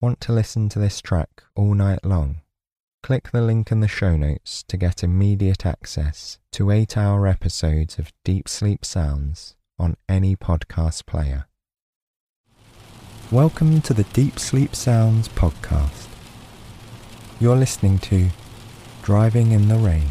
Want to listen to this track all night long? Click the link in the show notes to get immediate access to eight hour episodes of Deep Sleep Sounds on any podcast player. Welcome to the Deep Sleep Sounds podcast. You're listening to Driving in the Rain.